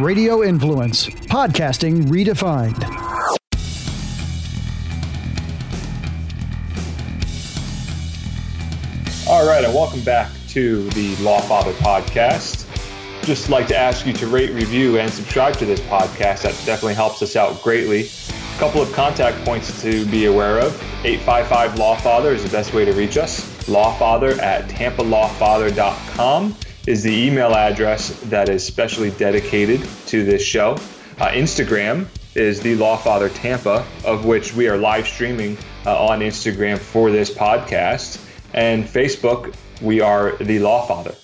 Radio Influence, podcasting redefined. All right, and welcome back to the Lawfather podcast. Just like to ask you to rate, review, and subscribe to this podcast. That definitely helps us out greatly. A couple of contact points to be aware of. 855 Lawfather is the best way to reach us. Lawfather at tampalawfather.com is the email address that is specially dedicated to this show. Uh, Instagram is the Lawfather Tampa, of which we are live streaming uh, on Instagram for this podcast. And Facebook, we are the Lawfather.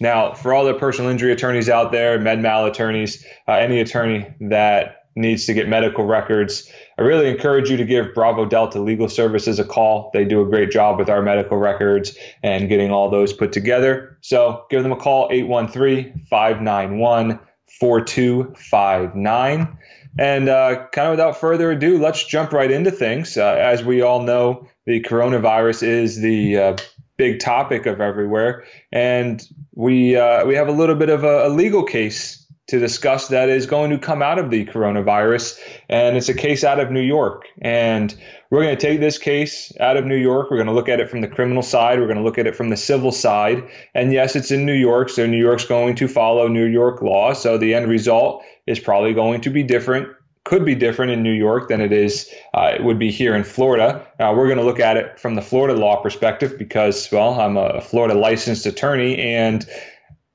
Now, for all the personal injury attorneys out there, med mal attorneys, uh, any attorney that needs to get medical records, I really encourage you to give Bravo Delta Legal Services a call. They do a great job with our medical records and getting all those put together. So give them a call, 813 591 4259. And uh, kind of without further ado, let's jump right into things. Uh, as we all know, the coronavirus is the uh, big topic of everywhere, and we uh, we have a little bit of a, a legal case to discuss that is going to come out of the coronavirus. And it's a case out of New York. And we're going to take this case out of New York. We're going to look at it from the criminal side. We're going to look at it from the civil side. And yes, it's in New York. So New York's going to follow New York law. So the end result is probably going to be different. Could be different in New York than it is uh, it would be here in Florida. We're going to look at it from the Florida law perspective because, well, I'm a Florida licensed attorney and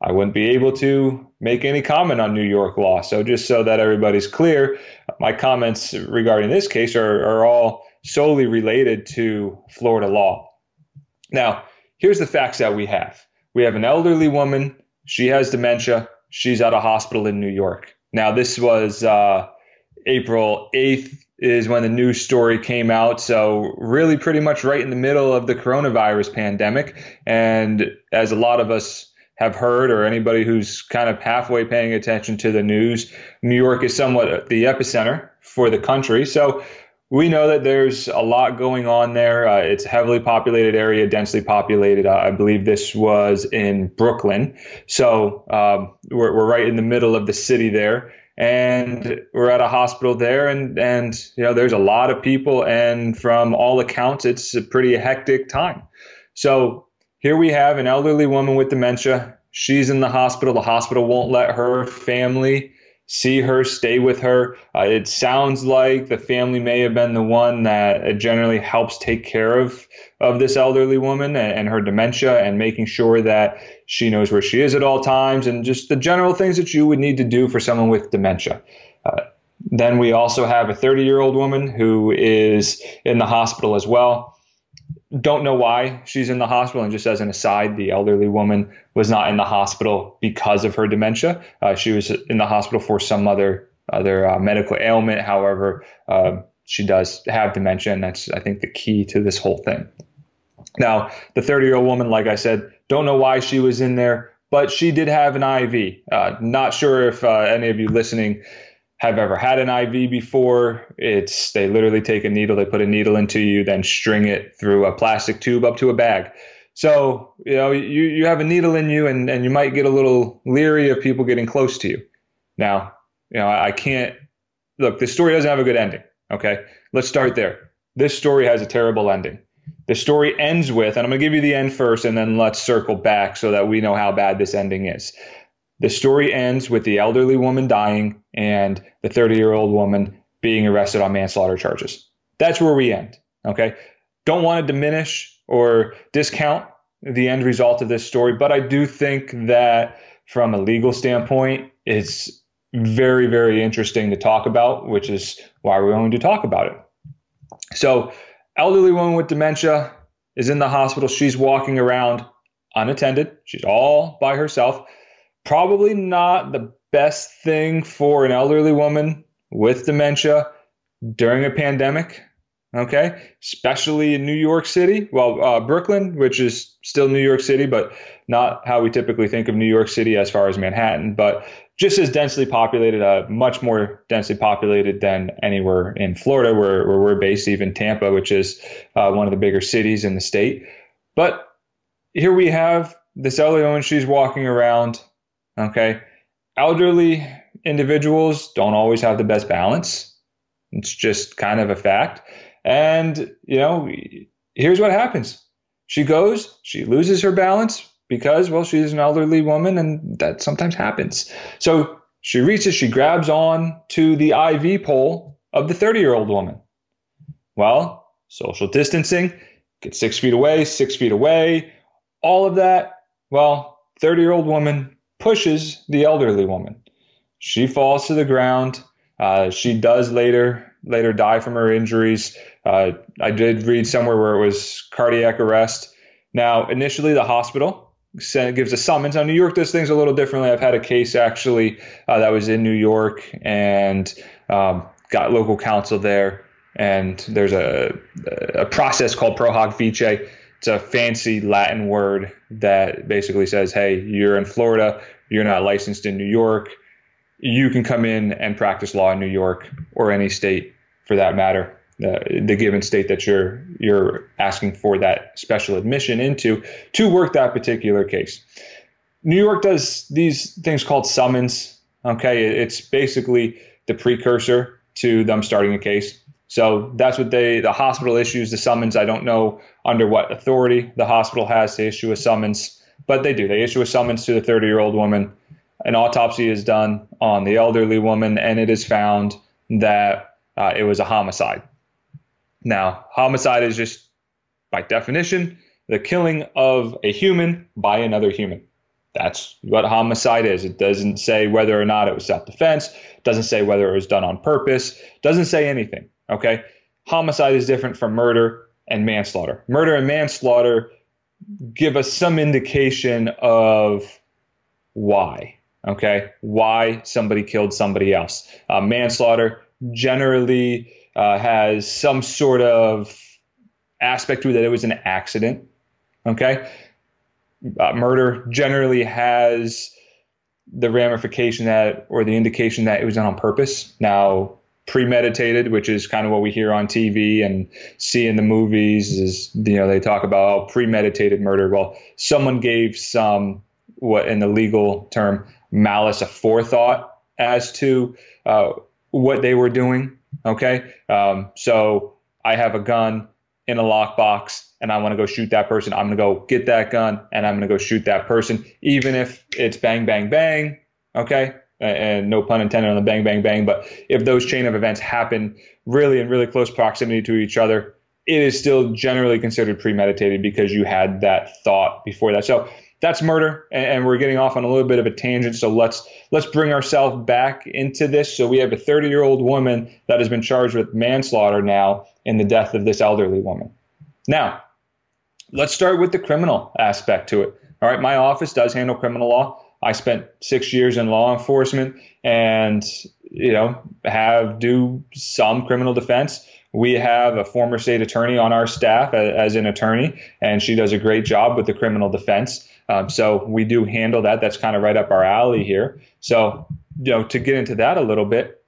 I wouldn't be able to make any comment on New York law. So, just so that everybody's clear, my comments regarding this case are, are all solely related to Florida law. Now, here's the facts that we have we have an elderly woman, she has dementia, she's at a hospital in New York. Now, this was uh, April 8th. Is when the news story came out. So, really, pretty much right in the middle of the coronavirus pandemic. And as a lot of us have heard or anybody who's kind of halfway paying attention to the news, New York is somewhat the epicenter for the country. So we know that there's a lot going on there. Uh, it's a heavily populated area, densely populated. Uh, I believe this was in Brooklyn. So um, we're, we're right in the middle of the city there. And we're at a hospital there, and, and you know there's a lot of people, and from all accounts, it's a pretty hectic time. So here we have an elderly woman with dementia. She's in the hospital. The hospital won't let her family see her, stay with her. Uh, it sounds like the family may have been the one that generally helps take care of of this elderly woman and, and, her dementia and making sure that she knows where she is at all times and just the general things that you would need to do for someone with dementia. Uh, then we also have a 30 year old woman who is in the hospital as well. Don't know why she's in the hospital. And just as an aside, the elderly woman was not in the hospital because of her dementia. Uh, she was in the hospital for some other other uh, medical ailment. However, uh, she does have dementia, and that's I think the key to this whole thing. Now, the 30 year old woman, like I said, don't know why she was in there, but she did have an IV. Uh, not sure if uh, any of you listening have ever had an IV before, it's they literally take a needle, they put a needle into you, then string it through a plastic tube up to a bag. So, you know, you, you have a needle in you and, and you might get a little leery of people getting close to you. Now, you know, I can't look, this story doesn't have a good ending. Okay. Let's start there. This story has a terrible ending. The story ends with, and I'm going to give you the end first and then let's circle back so that we know how bad this ending is. The story ends with the elderly woman dying and the 30 year old woman being arrested on manslaughter charges. That's where we end. Okay. Don't want to diminish or discount the end result of this story, but I do think that from a legal standpoint, it's very, very interesting to talk about, which is why we're going to talk about it. So, elderly woman with dementia is in the hospital. She's walking around unattended. She's all by herself probably not the best thing for an elderly woman with dementia during a pandemic. Okay, especially in New York City. Well, uh, Brooklyn, which is still New York City, but not how we typically think of New York City as far as Manhattan, but just as densely populated, uh, much more densely populated than anywhere in Florida, where, where we're based, even Tampa, which is uh, one of the bigger cities in the state. But here we have this elderly woman, she's walking around Okay. Elderly, individuals don't always have the best balance. It's just kind of a fact. And, you know, here's what happens she goes, she loses her balance because, well, she's an elderly woman and that sometimes happens. So she reaches, she grabs on to the IV pole of the 30 year old woman. Well, social distancing, get six feet away, six feet away, all of that. Well, 30 year old woman pushes the elderly woman. She falls to the ground. Uh, she does later later die from her injuries. Uh, I did read somewhere where it was cardiac arrest. Now, initially, the hospital gives a summons. Now, New York does things a little differently. I've had a case actually uh, that was in New York and um, got local counsel there. And there's a, a process called pro hoc vice. It's a fancy Latin word that basically says, hey, you're in Florida, you're not licensed in New York, you can come in and practice law in New York or any state for that matter, uh, the given state that you're you're asking for that special admission into to work that particular case. New York does these things called summons. Okay, it's basically the precursor to them starting a case. So that's what they the hospital issues the summons. I don't know under what authority the hospital has to issue a summons, but they do. They issue a summons to the 30 year old woman an autopsy is done on the elderly woman, and it is found that uh, it was a homicide. Now, homicide is just, by definition, the killing of a human by another human. That's what homicide is. It doesn't say whether or not it was self defense, doesn't say whether it was done on purpose, doesn't say anything. Okay? Homicide is different from murder and manslaughter. Murder and manslaughter give us some indication of why okay, why somebody killed somebody else. Uh, manslaughter generally uh, has some sort of aspect to it that it was an accident, okay. Uh, murder generally has the ramification that or the indication that it was done on purpose. Now, premeditated, which is kind of what we hear on TV and see in the movies, is you know they talk about oh, premeditated murder. Well, someone gave some what in the legal term malice aforethought as to uh, what they were doing. Okay, um, so I have a gun in a lockbox and I want to go shoot that person. I'm going to go get that gun and I'm going to go shoot that person, even if it's bang, bang, bang. Okay. And no pun intended on the bang, bang, bang. But if those chain of events happen really in really close proximity to each other, it is still generally considered premeditated because you had that thought before that. So that's murder, and, we're getting off on a little bit of a tangent. So let's let's bring ourselves back into this. So we have a 30 year old woman that has been charged with manslaughter now in the death of this elderly woman. Now, let's start with the criminal aspect to it. All right, my office does handle criminal law. I spent six years in law enforcement, and you know have do some criminal defense. We have a former state attorney on our staff as, an attorney, and she does a great job with the criminal defense. Um, so we do handle that. That's kind of right up our alley here. So, you know, to get into that a little bit,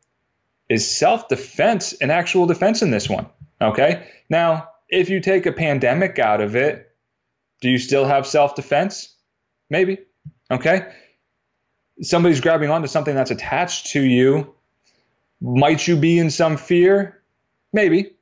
is self defense an actual defense in this one? Okay. Now, if you take a pandemic out of it, do you still have self defense? Maybe. Okay. Somebody's grabbing onto something that's attached to you. Might you be in some fear? Maybe.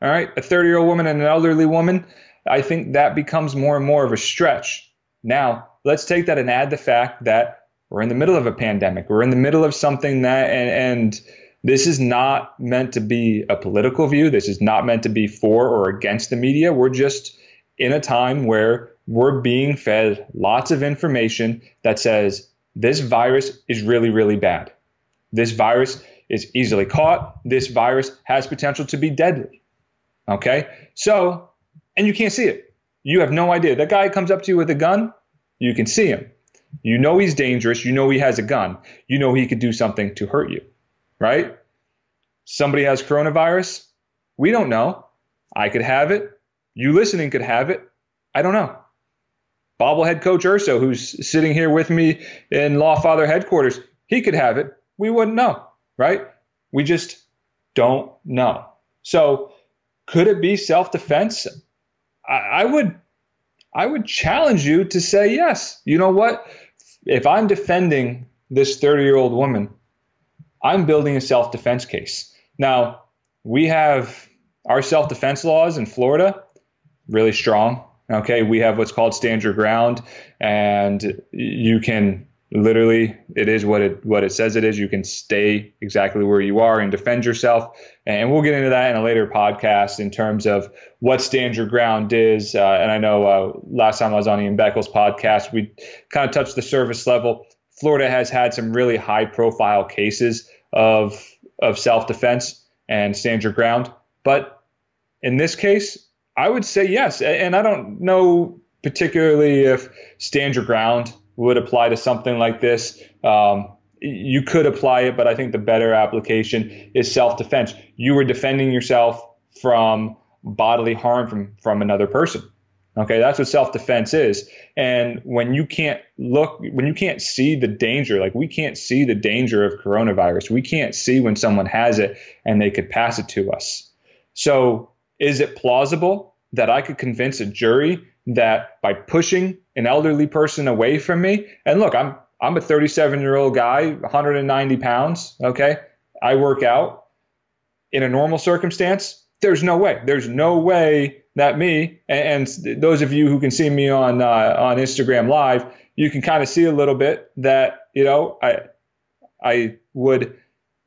All right. A 30 year old woman and an elderly woman, I think that becomes more and more of a stretch now, let's take that and add the fact that we're in the middle of a pandemic. We're in the middle of something that, and, and this is not meant to be a political view. This is not meant to be for or against the media. We're just in a time where we're being fed lots of information that says this virus is really, really bad. This virus is easily caught. This virus has potential to be deadly. Okay? So, and you can't see it. You have no idea. That guy comes up to you with a gun, you can see him. You know he's dangerous. You know he has a gun. You know he could do something to hurt you, right? Somebody has coronavirus. We don't know. I could have it. You listening could have it. I don't know. Bobblehead coach Urso, who's sitting here with me in Lawfather headquarters, he could have it. We wouldn't know, right? We just don't know. So, could it be self defense? I, I would I would challenge you to say yes. You know what? If I'm defending this 30 year old woman, I'm building a self defense case. Now, we have our self defense laws in Florida really strong. Okay, we have what's called stand your ground, and you can literally it is what it what it says it is. You can stay exactly where you are and defend yourself. And we'll get into that in a later podcast in terms of what stand your ground is. Uh, and i know uh, last time i was on ian beckles podcast we kind of touched the service level. Florida has had some really high profile cases of of self-defense and stand your ground. But in this case i would say yes and i don't know particularly if stand your ground would apply to something like this. Um, you could apply it, but I think the better application is self-defense. You were defending yourself from bodily harm from from another person. Okay, that's what self-defense is. And when you can't look, when you can't see the danger, like we can't see the danger of coronavirus, we can't see when someone has it and they could pass it to us. So, is it plausible that I could convince a jury that by pushing an elderly person away from me, and look, I'm I'm a 37 year old guy, 190 pounds. Okay, I work out. In a normal circumstance, there's no way. There's no way that me and, and those of you who can see me on uh, on Instagram Live, you can kind of see a little bit that you know I I would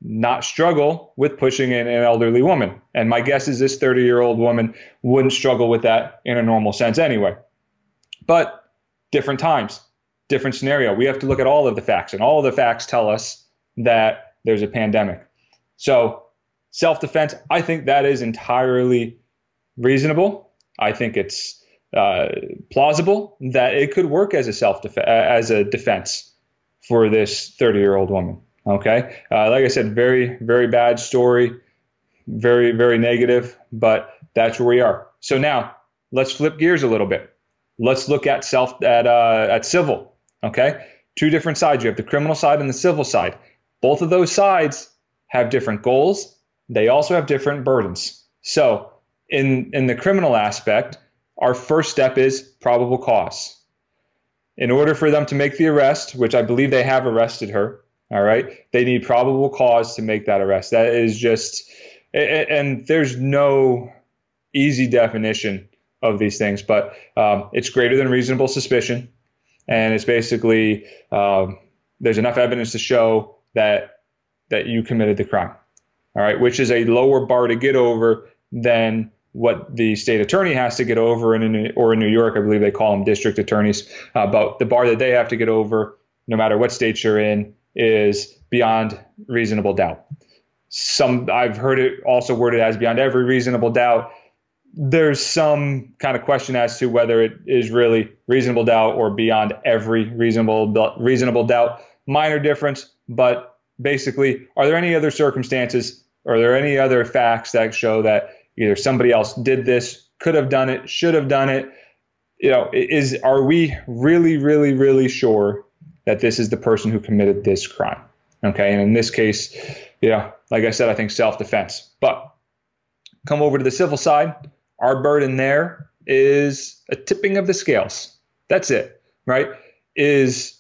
not struggle with pushing in an elderly woman. And my guess is this 30 year old woman wouldn't struggle with that in a normal sense anyway. But different times, different scenario. We have to look at all of the facts, and all of the facts tell us that there's a pandemic. So, self defense, I think that is entirely reasonable. I think it's uh, plausible that it could work as a self as a defense for this 30 year old woman. Okay. Uh, like I said, very, very bad story, very, very negative, but that's where we are. So now let's flip gears a little bit. Let's look at self at uh, at civil. Okay. Two different sides. You have the criminal side and the civil side. Both of those sides have different goals. They also have different burdens. So in in the criminal aspect, our first step is probable cause. In order for them to make the arrest, which I believe they have arrested her, all right. They need probable cause to make that arrest. That is just, and there's no easy definition of these things, but um, it's greater than reasonable suspicion. And it's basically, um, there's enough evidence to show that that you committed the crime. All right, which is a lower bar to get over than what the state attorney has to get over, in, or in New York, I believe they call them district attorneys. Uh, but the bar that they have to get over, no matter what state you're in, is beyond reasonable doubt. Some I've heard it also worded as beyond every reasonable doubt. There's some kind of question as to whether it is really reasonable doubt or beyond every reasonable reasonable doubt. Minor difference, but basically, are there any other circumstances? Are there any other facts that show that either somebody else did this, could have done it, should have done it? You know, is are we really, really, really sure that this is the person who committed this crime. Okay, and in this case, yeah, like I said, I think self defense. But come over to the civil side, our burden there is a tipping of the scales. That's it, right? Is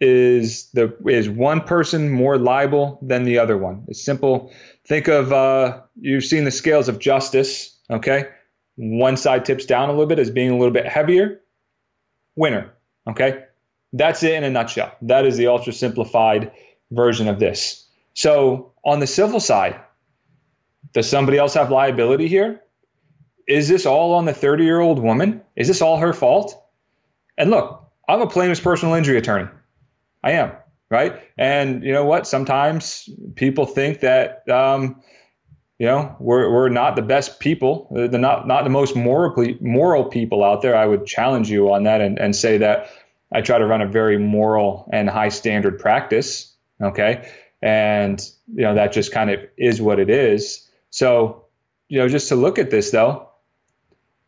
is the is one person more liable than the other one? It's simple. Think of uh, you've seen the scales of justice. Okay, one side tips down a little bit as being a little bit heavier. Winner. Okay, that's it in a nutshell. That is the ultra simplified version of this. So, on the civil side, does somebody else have liability here? Is this all on the 30 year old woman? Is this all her fault? And look, I'm a plaintiff's personal injury attorney. I am, right? And you know what? Sometimes people think that, um, you know, we're, we're not the best people, the not not the most morally moral people out there. I would challenge you on that and, and say that I try to run a very moral and high standard practice. Okay. And, you know, that just kind of is what it is. So, you know, just to look at this though,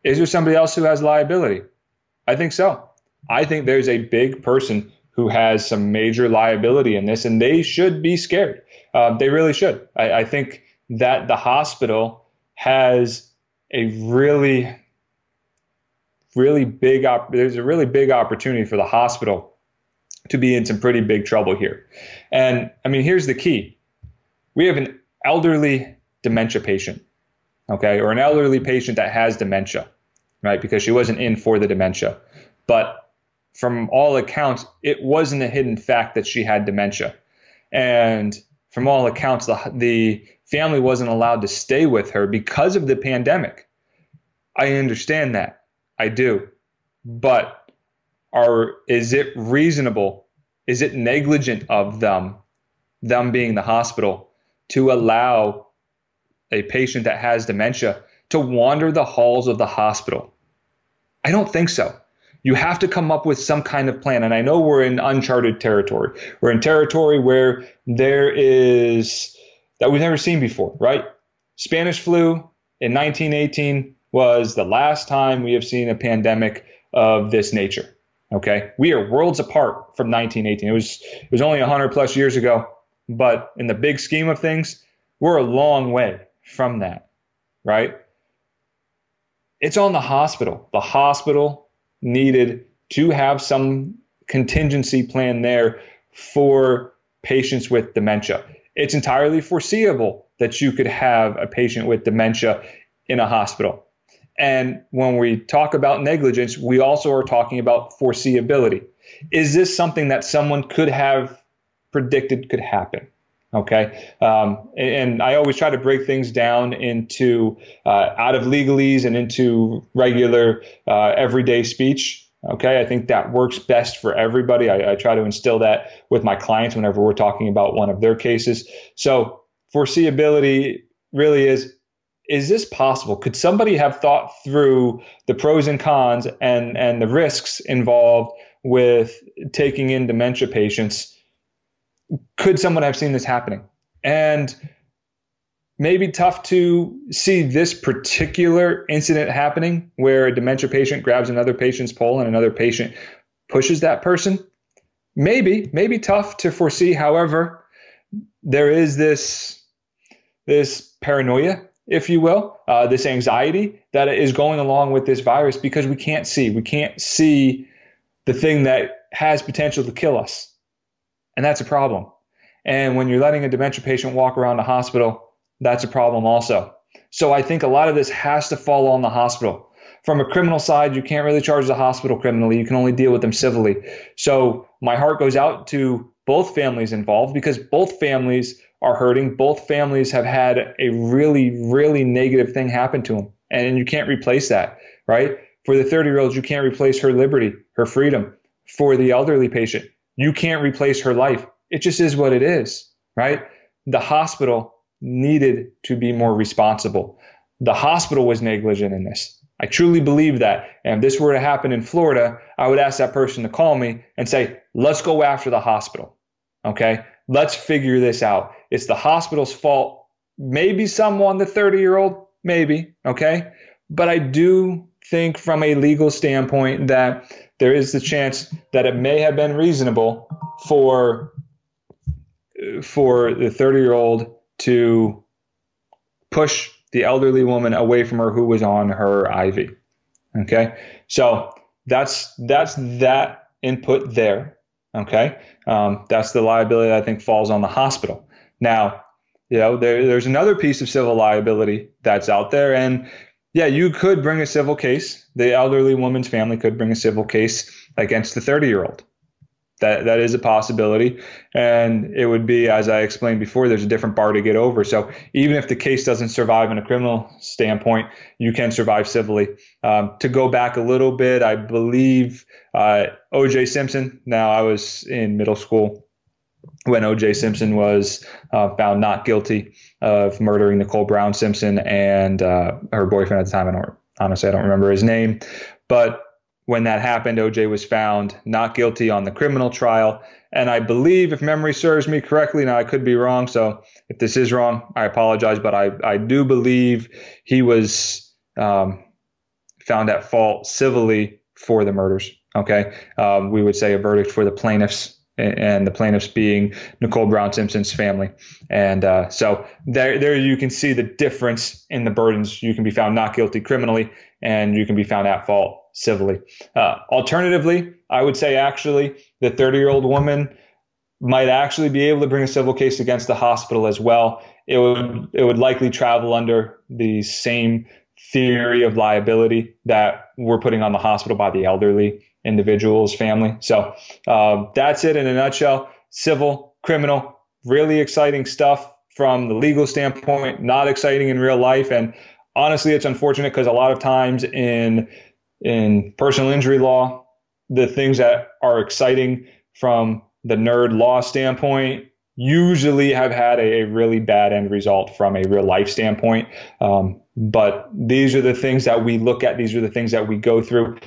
is there somebody else who has liability? I think so. I think there's a big person who has some major liability in this, and they should be scared. Uh, they really should. I, I think that the hospital has a really really big op- there's a really big opportunity for the hospital to be in some pretty big trouble here. And I mean, here's the key. we have an elderly dementia patient, okay, or an elderly patient that has dementia, right? Because she wasn't in for the dementia. But from all accounts, it wasn't a hidden fact that she had dementia. And from all accounts, the, the family wasn't allowed to stay with her because of the pandemic. I understand that. I do. But are is it reasonable? Is it negligent of them, them being the hospital, to allow a patient that has dementia to wander the halls of the hospital? I don't think so. You have to come up with some kind of plan. And I know we're in uncharted territory. We're in territory where there is that we've never seen before, right? Spanish flu in 1918 was the last time we have seen a pandemic of this nature. Okay, we are worlds apart from 1918. It was it was only 100 plus years ago, but in the big scheme of things, we're a long way from that, right? It's on the hospital. The hospital needed to have some contingency plan there for patients with dementia. It's entirely foreseeable that you could have a patient with dementia in a hospital. And when we talk about negligence, we also are talking about foreseeability. Is this something that someone could have predicted could happen? Okay. Um, and I always try to break things down into uh, out of legalese and into regular uh, everyday speech. Okay. I think that works best for everybody. I, I try to instill that with my clients whenever we're talking about one of their cases. So foreseeability really is is this possible? Could somebody have thought through the pros and cons and, and the risks involved with taking in dementia patients? Could someone have seen this happening? And maybe tough to see this particular incident happening where a dementia patient grabs another patient's pole and another patient pushes that person. Maybe, maybe tough to foresee. However, there is this this paranoia if you will, uh, this anxiety that is going along with this virus because we can't see. We can't see the thing that has potential to kill us. And that's a problem. And when you're letting a dementia patient walk around the hospital, that's a problem also. So I think a lot of this has to fall on the hospital. From a criminal side, you can't really charge the hospital criminally. You can only deal with them civilly. So my heart goes out to both families involved because both families are hurting. Both families have had a really, really negative thing happen to them. And you can't replace that, right? For the 30 year old, you can't replace her liberty, her freedom. For the elderly patient, you can't replace her life. It just is what it is, right? The hospital needed to be more responsible. The hospital was negligent in this. I truly believe that. And if this were to happen in Florida, I would ask that person to call me and say, let's go after the hospital. Okay. Let's figure this out. It's the hospital's fault. Maybe someone, the 30 year old, maybe. Okay. But I do think from a legal standpoint that there is the chance that it may have been reasonable for for the 30 year old to push the elderly woman away from her who was on her IV. Okay. So that's that's that input there. Okay, um, that's the liability that I think falls on the hospital. Now, you know, there, there's another piece of civil liability that's out there, and yeah, you could bring a civil case. The elderly woman's family could bring a civil case against the 30 year old that that is a possibility. And it would be as i explained before there's a different bar to get over. So even if the case doesn't survive in a criminal standpoint you can survive civilly. Um, to go back a little bit i believe uh, oj simpson now i was in middle school when oj simpson was uh, found not guilty of murdering nicole brown simpson and uh, her boyfriend at the time. I don't honestly i don't remember his name. But when that happened, OJ was found not guilty on the criminal trial. And I believe, if memory serves me correctly, now I could be wrong. So if this is wrong, I apologize. But I, I do believe he was um, found at fault civilly for the murders. Okay. Um, we would say a verdict for the plaintiffs and the plaintiffs being Nicole Brown Simpson's family. And uh, so there, there you can see the difference in the burdens. You can be found not guilty criminally, and you can be found at fault civilly. Uh, alternatively, I would say actually the 30 year old woman might actually be able to bring a civil case against the hospital as well. It would it would likely travel under the same theory of liability that we're putting on the hospital by the elderly individual's family. So uh, that's it in a nutshell. Civil, criminal, really exciting stuff from the legal standpoint. Not exciting in real life, and honestly, it's unfortunate because a lot of times in in personal injury law, the things that are exciting from the nerd law standpoint usually have had a, a, really bad end result from a real life standpoint. Um, but these are the things that we look at, these are the things that we go through.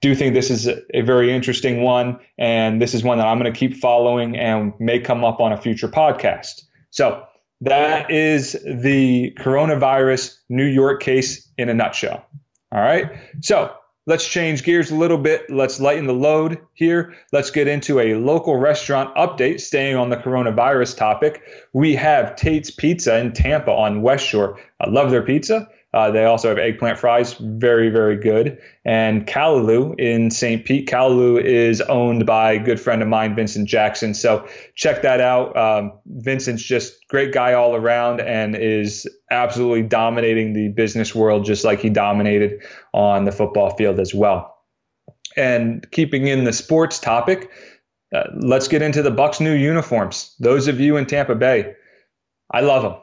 Do think this is a, a very interesting one, and this is one that I'm going to keep following and may come up on a future podcast. So, that is the coronavirus New York case in a nutshell. All right. So, Let's change gears a little bit. Let's lighten the load here. Let's get into a local restaurant update, staying on the coronavirus topic. We have Tate's Pizza in Tampa on West Shore. I love their pizza. Uh, they also have eggplant fries, very, very good. And Callaloo in St. Pete. Callaloo is owned by a good friend of mine, Vincent Jackson. So check that out. Um, Vincent's just great guy all around and is absolutely dominating the business world, just like he dominated on the football field as well. And keeping in the sports topic, uh, let's get into the Bucks' new uniforms. Those of you in Tampa Bay, I love them.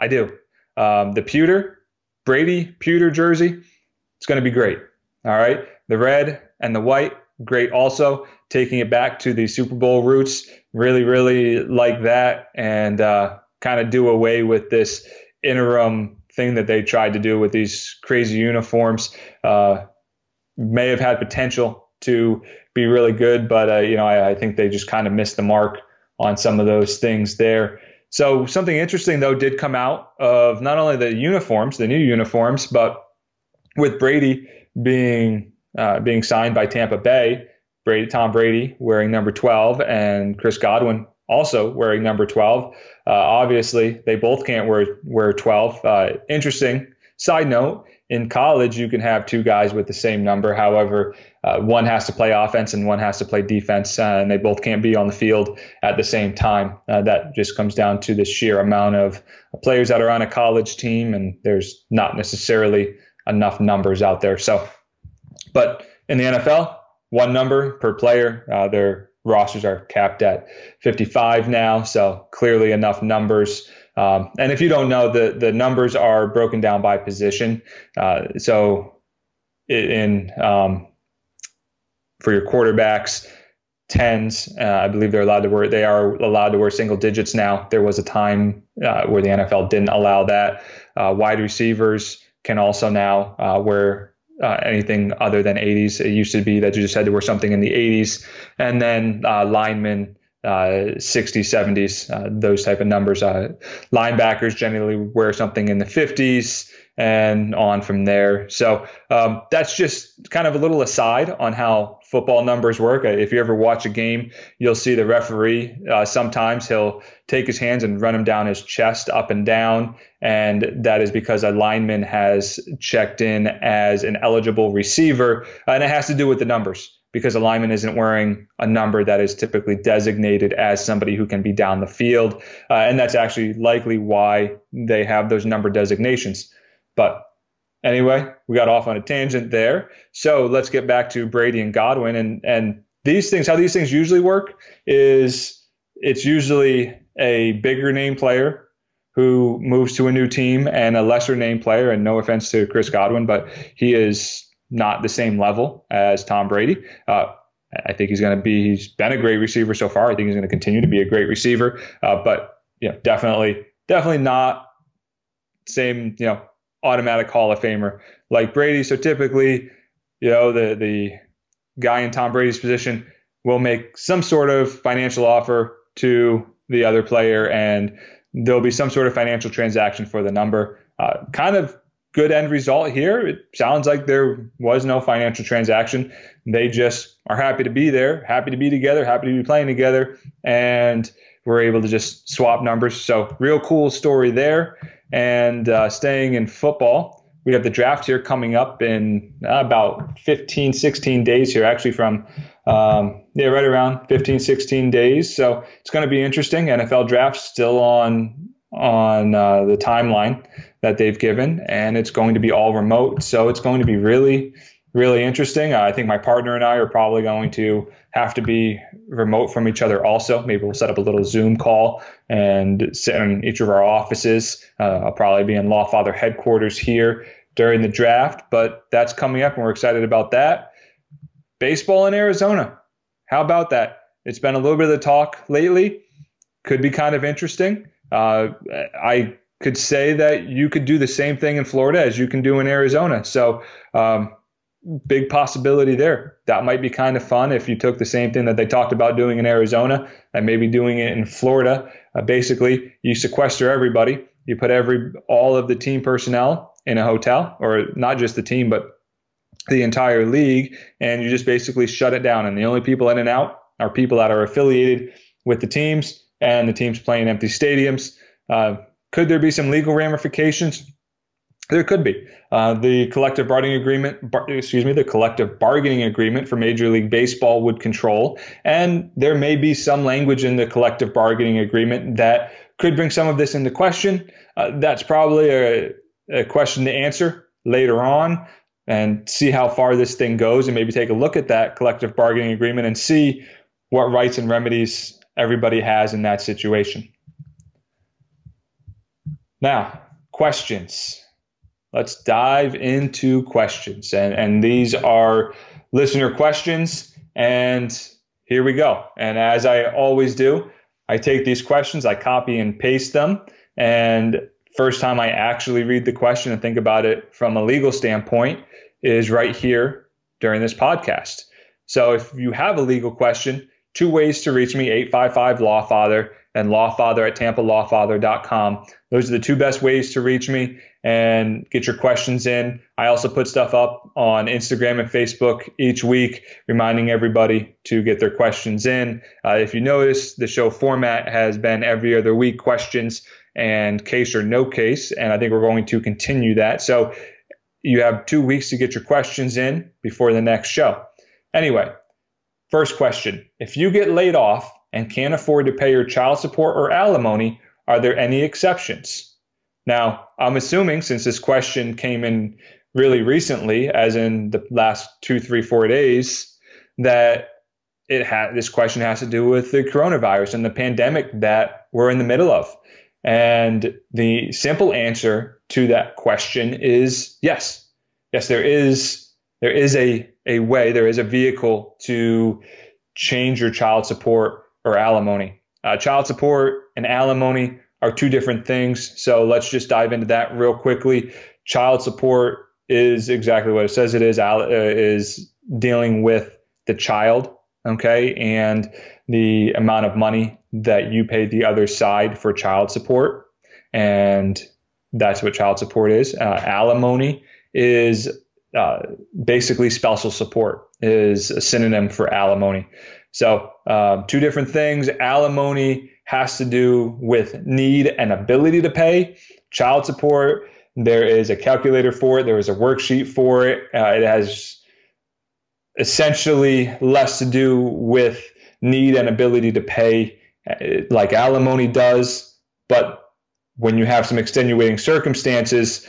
I do. Um, the pewter Brady pewter jersey, it's going to be great. All right. The red and the white, great also. Taking it back to the Super Bowl roots, really, really like that and uh, kind of do away with this interim thing that they tried to do with these crazy uniforms. Uh, may have had potential to be really good, but uh, you know I, I, think they just kind of missed the mark on some of those things there. So something interesting though did come out of not only the uniforms, the new uniforms, but with Brady being uh, being signed by Tampa Bay, Brady Tom Brady wearing number 12 and Chris Godwin also wearing number 12. Uh, obviously, they both can't wear wear 12. Uh, interesting side note: in college, you can have two guys with the same number. However, uh, one has to play offense and one has to play defense, uh, and they both can't be on the field at the same time. Uh, that just comes down to the sheer amount of players that are on a college team, and there's not necessarily enough numbers out there. So, but in the NFL, one number per player. Uh, their rosters are capped at 55 now, so clearly enough numbers. Um, and if you don't know, the the numbers are broken down by position. Uh, so in um, for your quarterbacks, tens. Uh, I believe they're allowed to wear. They are allowed to wear single digits now. There was a time uh, where the NFL didn't allow that. Uh, wide receivers can also now uh, wear uh, anything other than 80s. It used to be that you just had to wear something in the 80s, and then uh, 60s, 70s, those type of numbers. Uh, linebackers generally wear something in the 50s and on from there. So um, that's just kind of a little aside on how football numbers work. Uh, if you ever watch a game, you'll see the referee uh, sometimes he'll take his hands and run them down his chest up and down. And that is because a lineman has checked in as an eligible receiver. And it has to do with the numbers because a lineman isn't wearing a number that is typically designated as somebody who can be down the field. Uh, and that's actually likely why they have those number designations. But anyway, we got off on a tangent there. So let's get back to Brady and Godwin and and these things. How these things usually work is it's usually a bigger name player who moves to a new team and a lesser name player. And no offense to Chris Godwin, but he is not the same level as Tom Brady. Uh, I think he's going to be. He's been a great receiver so far. I think he's going to continue to be a great receiver. Uh, but you know, definitely, definitely not same. You know, automatic Hall of Famer like Brady. So typically, you know, the the guy in Tom Brady's position will make some sort of financial offer to the other player, and there'll be some sort of financial transaction for the number. Uh, kind of good end result here. It sounds like there was no financial transaction. They just are happy to be there, happy to be together, happy to be playing together, and we're able to just swap numbers. So, real cool story there. And uh, staying in football, we have the draft here coming up in uh, about 15, 16 days here, actually from um, yeah, right around 15, 16 days. So it's going to be interesting. NFL draft still on on uh, the timeline that they've given, and it's going to be all remote. So it's going to be really, really interesting. I think my partner and I are probably going to have to be remote from each other also. Maybe we'll set up a little Zoom call and sit in each of our offices. Uh, I'll probably be in Lawfather headquarters here during the draft, but that's coming up, and we're excited about that. Baseball in Arizona. How about that? It's been a little bit of the talk lately. Could be kind of interesting. Uh, I could say that you could do the same thing in Florida as you can do in Arizona. So, um, big possibility there. That might be kind of fun if you took the same thing that they talked about doing in Arizona and maybe doing it in Florida. Uh, basically, you sequester everybody. You put every all of the team personnel in a hotel, or not just the team, but the entire league, and you just basically shut it down. And the only people in and out are people that are affiliated with the teams, and the teams playing empty stadiums. Uh, could there be some legal ramifications? There could be. Uh, the collective bargaining agreement, bar, excuse me, the collective bargaining agreement for Major League Baseball would control, and there may be some language in the collective bargaining agreement that could bring some of this into question. Uh, that's probably a, a question to answer later on and see how far this thing goes and maybe take a look at that collective bargaining agreement and see what rights and remedies everybody has in that situation. Now, questions. Let's dive into questions. And, and these are listener questions. And here we go. And as I always do, I take these questions, I copy and paste them, and first time I actually read the question and think about it from a legal standpoint is right here during this podcast. So if you have a legal question, two ways to reach me 855 Lawfather and lawfather at tampalawfather.com. Those are the two best ways to reach me and get your questions in. I also put stuff up on Instagram and Facebook each week, reminding everybody to get their questions in. Uh, if you notice, the show format has been every other week questions and case or no case, and I think we're going to continue that. So you have two weeks to get your questions in before the next show. Anyway, first question If you get laid off and can't afford to pay your child support or alimony, are there any exceptions? Now, I'm assuming since this question came in really recently, as in the last two, three, four days, that it had this question has to do with the coronavirus and the pandemic that we're in the middle of. And the simple answer to that question is yes. Yes, there is there is a, a way, there is a vehicle to change your child support or alimony. Uh, child support and alimony are two different things. So let's just dive into that real quickly. Child support is exactly what it says it is, uh, is dealing with the child, okay, and the amount of money that you pay the other side for child support. And that's what child support is. Uh, alimony is uh, basically spousal support is a synonym for alimony. So uh, two different things. Alimony has to do with need and ability to pay. Child support, there is a calculator for it, there is a worksheet for it. Uh, it has essentially less to do with need and ability to pay uh, like alimony does. But when you have some extenuating circumstances,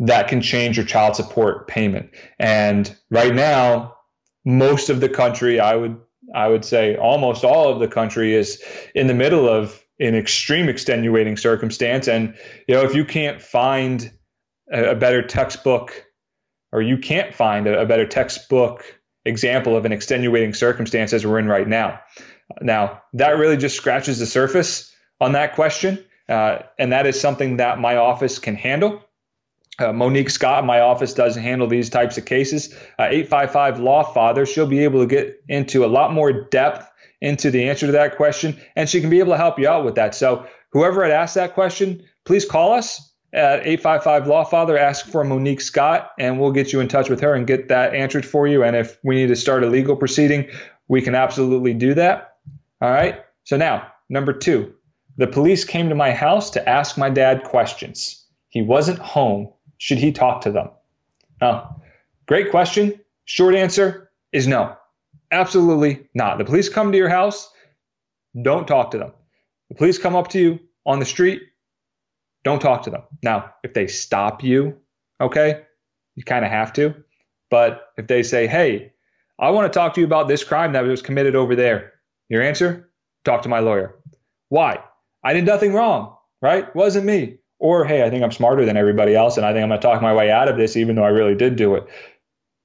that can change your child support payment. And right now, most of the country, I would I would say almost all of the country is in the middle of an extreme extenuating circumstance. And, you know, if you can't find a, a better textbook or you can't find a, a, better textbook example of an extenuating circumstance as we're in right now. Now, that really just scratches the surface on that question. Uh, and that is something that my office can handle. Uh, Monique Scott in my office does handle these types of cases. Uh, 855 Lawfather, she'll be able to get into a lot more depth into the answer to that question, and she can be able to help you out with that. So, whoever had asked that question, please call us at 855 Lawfather, ask for Monique Scott, and we'll get you in touch with her and get that answered for you. And if we need to start a legal proceeding, we can absolutely do that. All right. So, now, number two, the police came to my house to ask my dad questions. He wasn't home should he talk to them? Oh, great question. Short answer is no. Absolutely not. The police come to your house, don't talk to them. The police come up to you on the street, don't talk to them. Now, if they stop you, okay, you kind of have to. But if they say, hey, I want to talk to you about this crime that was committed over there, your answer, talk to my lawyer. Why? I did nothing wrong, right? Wasn't me. Or, hey, I think I'm smarter than everybody else and I think I'm going to talk my way out of this even though I really did do it.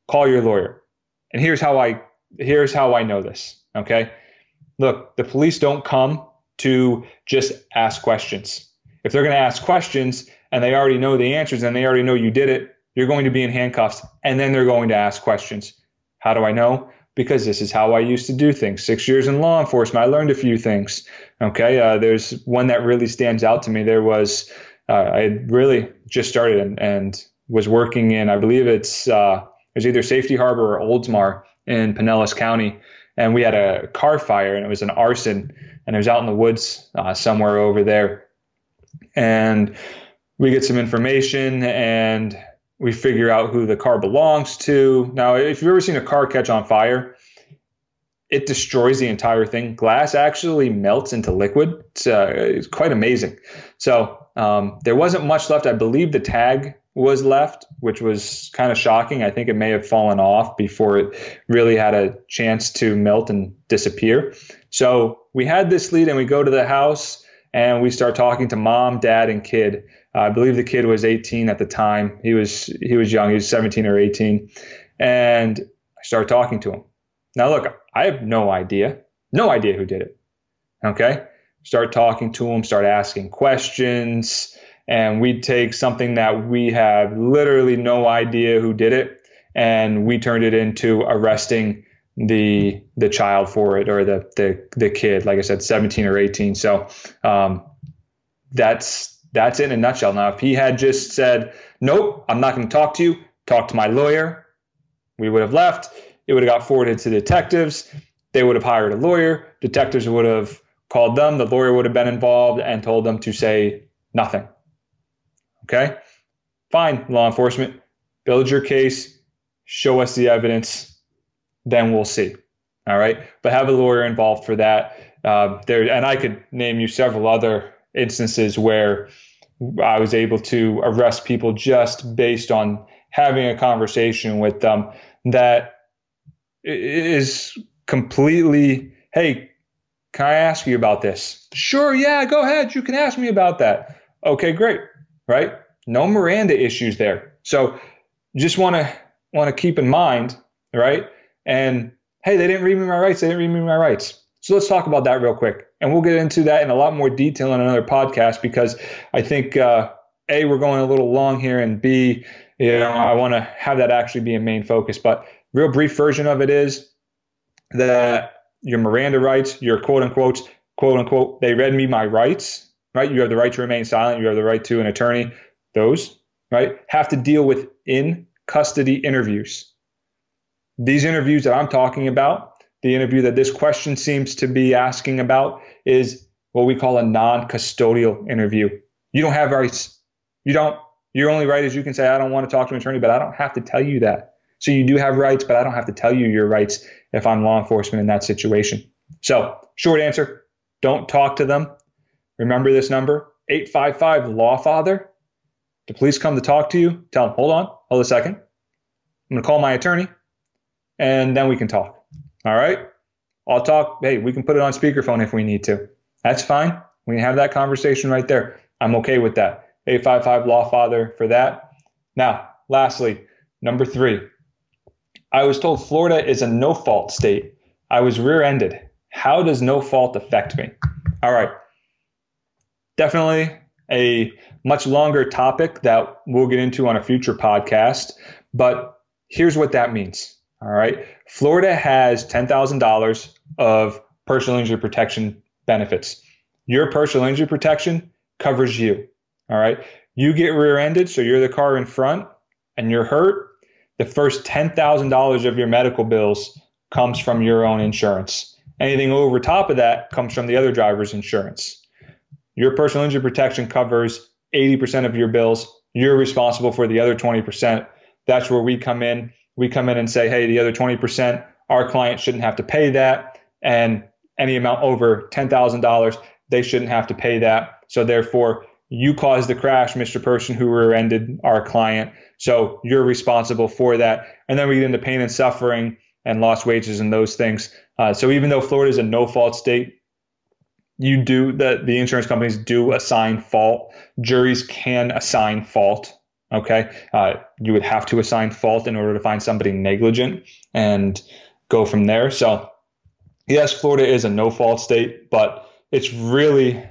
Call your lawyer. And here's how I here's how I know this, okay? Look, the police don't come to just ask questions. If they're going to ask questions and they already know the answers and they already know you did it, you're going to be in handcuffs and then they're going to ask questions. How do I know? Because this is how I used to do things. Six years in law enforcement, I learned a few things. Okay, uh, there's one that really stands out to me. There was uh, I really just started and, and, was working in, I believe it's uh, it was either Safety Harbor or Oldsmar in Pinellas County, and we had a car fire and it was an arson, and it was out in the woods uh, somewhere over there, and we get some information and we figure out who the car belongs to. Now, if you've ever seen a car catch on fire, it destroys the entire thing. Glass actually melts into liquid. It's, uh, it's quite amazing. So um, there wasn't much left. I believe the tag was left, which was kind of shocking. I think it may have fallen off before it really had a chance to melt and disappear. So we had this lead, and we go to the house and we start talking to mom, dad, and kid. Uh, I believe the kid was 18 at the time. He was he was young. He was 17 or 18, and I start talking to him. Now look, I have no idea, no idea who did it. Okay, start talking to them, start asking questions, and we'd take something that we have literally no idea who did it, and we turned it into arresting the the child for it or the the the kid. Like I said, 17 or 18. So um, that's that's in a nutshell. Now, if he had just said, nope, I'm not going to talk to you, talk to my lawyer, we would have left. It would have got forwarded to detectives. They would have hired a lawyer. Detectives would have called them. The lawyer would have been involved and told them to say nothing. Okay? Fine, law enforcement, build your case, show us the evidence, then we'll see. All right? But have a lawyer involved for that. Uh, there, and I could name you several other instances where I was able to arrest people just based on having a conversation with them that is completely, hey, can I ask you about this? Sure, yeah, go ahead. You can ask me about that. Okay, great. Right? No Miranda issues there. So just want to want to keep in mind, right? And hey, they didn't read me my rights. They didn't read me my rights. So let's talk about that real quick. And we'll get into that in a lot more detail in another podcast because I think, uh, A, we're going a little long here, and B, you know, I want to have that actually be a main focus. But real brief version of it is that your Miranda rights, your quote unquote, quote unquote, they read me my rights, right? You have the right to remain silent. You have the right to an attorney. Those, right, have to deal with in custody interviews. These interviews that I'm talking about the interview that this question seems to be asking about is what we call a non custodial interview. You don't have rights. You don't. Your only right is you can say, I don't want to talk to an attorney, but I don't have to tell you that. So you do have rights, but I don't have to tell you your rights if I'm law enforcement in that situation. So, short answer don't talk to them. Remember this number 855 Law Father. The police come to talk to you. Tell them, hold on, hold a second. I'm going to call my attorney, and then we can talk. All right. I'll talk. Hey, we can put it on speakerphone if we need to. That's fine. We can have that conversation right there. I'm okay with that. 855 Law Father for that. Now, lastly, number three. I was told Florida is a no fault state. I was rear ended. How does no fault affect me? All right. Definitely a much longer topic that we'll get into on a future podcast. But here's what that means. All right. Florida has $10,000 of personal injury protection benefits. Your personal injury protection covers you. All right. You get rear ended, so you're the car in front and you're hurt. The first $10,000 of your medical bills comes from your own insurance. Anything over top of that comes from the other driver's insurance. Your personal injury protection covers 80% of your bills. You're responsible for the other 20%. That's where we come in we come in and say, hey, the other 20% our client shouldn't have to pay that. And any amount over $10,000, they shouldn't have to pay that. So therefore, you caused the crash, Mr. Person who rear-ended our client. So you're responsible for that. And then we get into pain and suffering and lost wages and those things. Uh, so even though Florida is a no-fault state, you do the the insurance companies do assign fault. Juries can assign fault. Okay, uh, you would have to assign fault in order to find somebody negligent and go from there. So yes, Florida is a no fault state, but it's really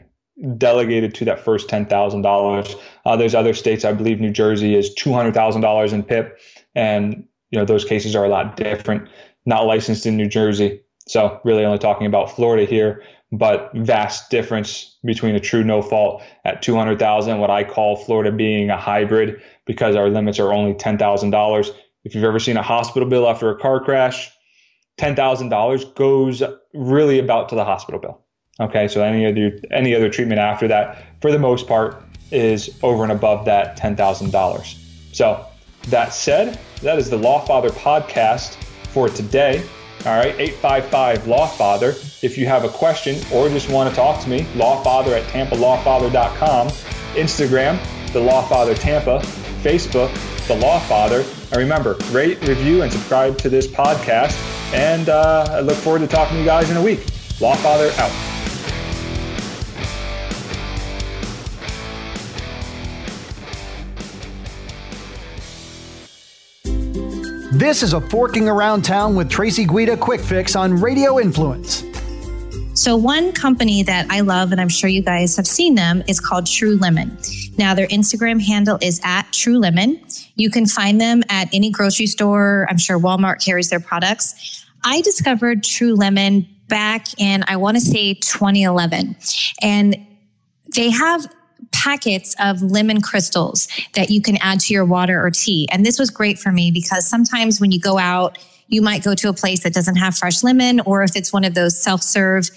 delegated to that first ten thousand uh, dollars. There's other states, I believe New Jersey is two hundred thousand dollars in PIP, and you know those cases are a lot different. Not licensed in New Jersey, so really only talking about Florida here but vast difference between a true no fault at 200,000 what I call Florida being a hybrid because our limits are only $10,000 if you've ever seen a hospital bill after a car crash $10,000 goes really about to the hospital bill okay so any other any other treatment after that for the most part is over and above that $10,000 so that said that is the Lawfather podcast for today all right, 855 Lawfather. If you have a question or just want to talk to me, lawfather at tampalawfather.com, Instagram, the Lawfather Tampa, Facebook, the Lawfather. And remember, rate, review, and subscribe to this podcast. And uh, I look forward to talking to you guys in a week. Lawfather out. This is a Forking Around Town with Tracy Guida quick fix on Radio Influence. So, one company that I love, and I'm sure you guys have seen them, is called True Lemon. Now, their Instagram handle is at True Lemon. You can find them at any grocery store. I'm sure Walmart carries their products. I discovered True Lemon back in, I want to say 2011. And they have packets of lemon crystals that you can add to your water or tea. And this was great for me because sometimes when you go out, you might go to a place that doesn't have fresh lemon, or if it's one of those self serve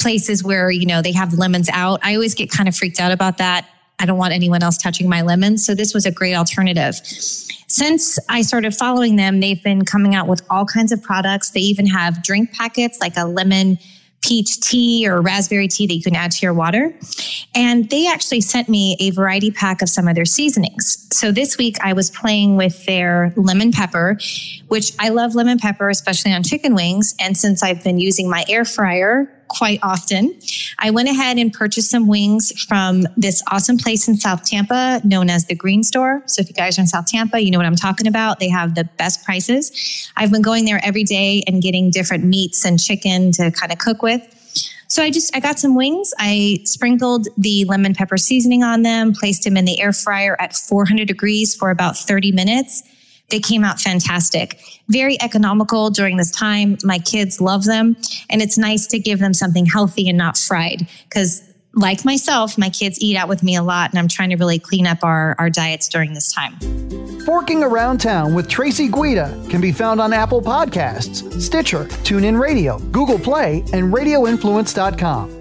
places where, you know, they have lemons out. I always get kind of freaked out about that. I don't want anyone else touching my lemons. So this was a great alternative. Since I started following them, they've been coming out with all kinds of products. They even have drink packets like a lemon peach tea or raspberry tea that you can add to your water. And they actually sent me a variety pack of some of their seasonings. So this week I was playing with their lemon pepper, which I love lemon pepper, especially on chicken wings. And since I've been using my air fryer quite often. I went ahead and purchased some wings from this awesome place in South Tampa known as the Green Store. So if you guys are in South Tampa, you know what I'm talking about. They have the best prices. I've been going there every day and getting different meats and chicken to kind of cook with. So I just I got some wings. I sprinkled the lemon pepper seasoning on them, placed them in the air fryer at 400 degrees for about 30 minutes they came out fantastic. Very economical during this time. My kids love them. And it's nice to give them something healthy and not fried because like myself, my kids eat out with me a lot, and I'm trying to really clean up our, our diets during this time. Forking Around Town with Tracy Guida can be found on Apple Podcasts, Stitcher, TuneIn Radio, Google Play, and RadioInfluence.com.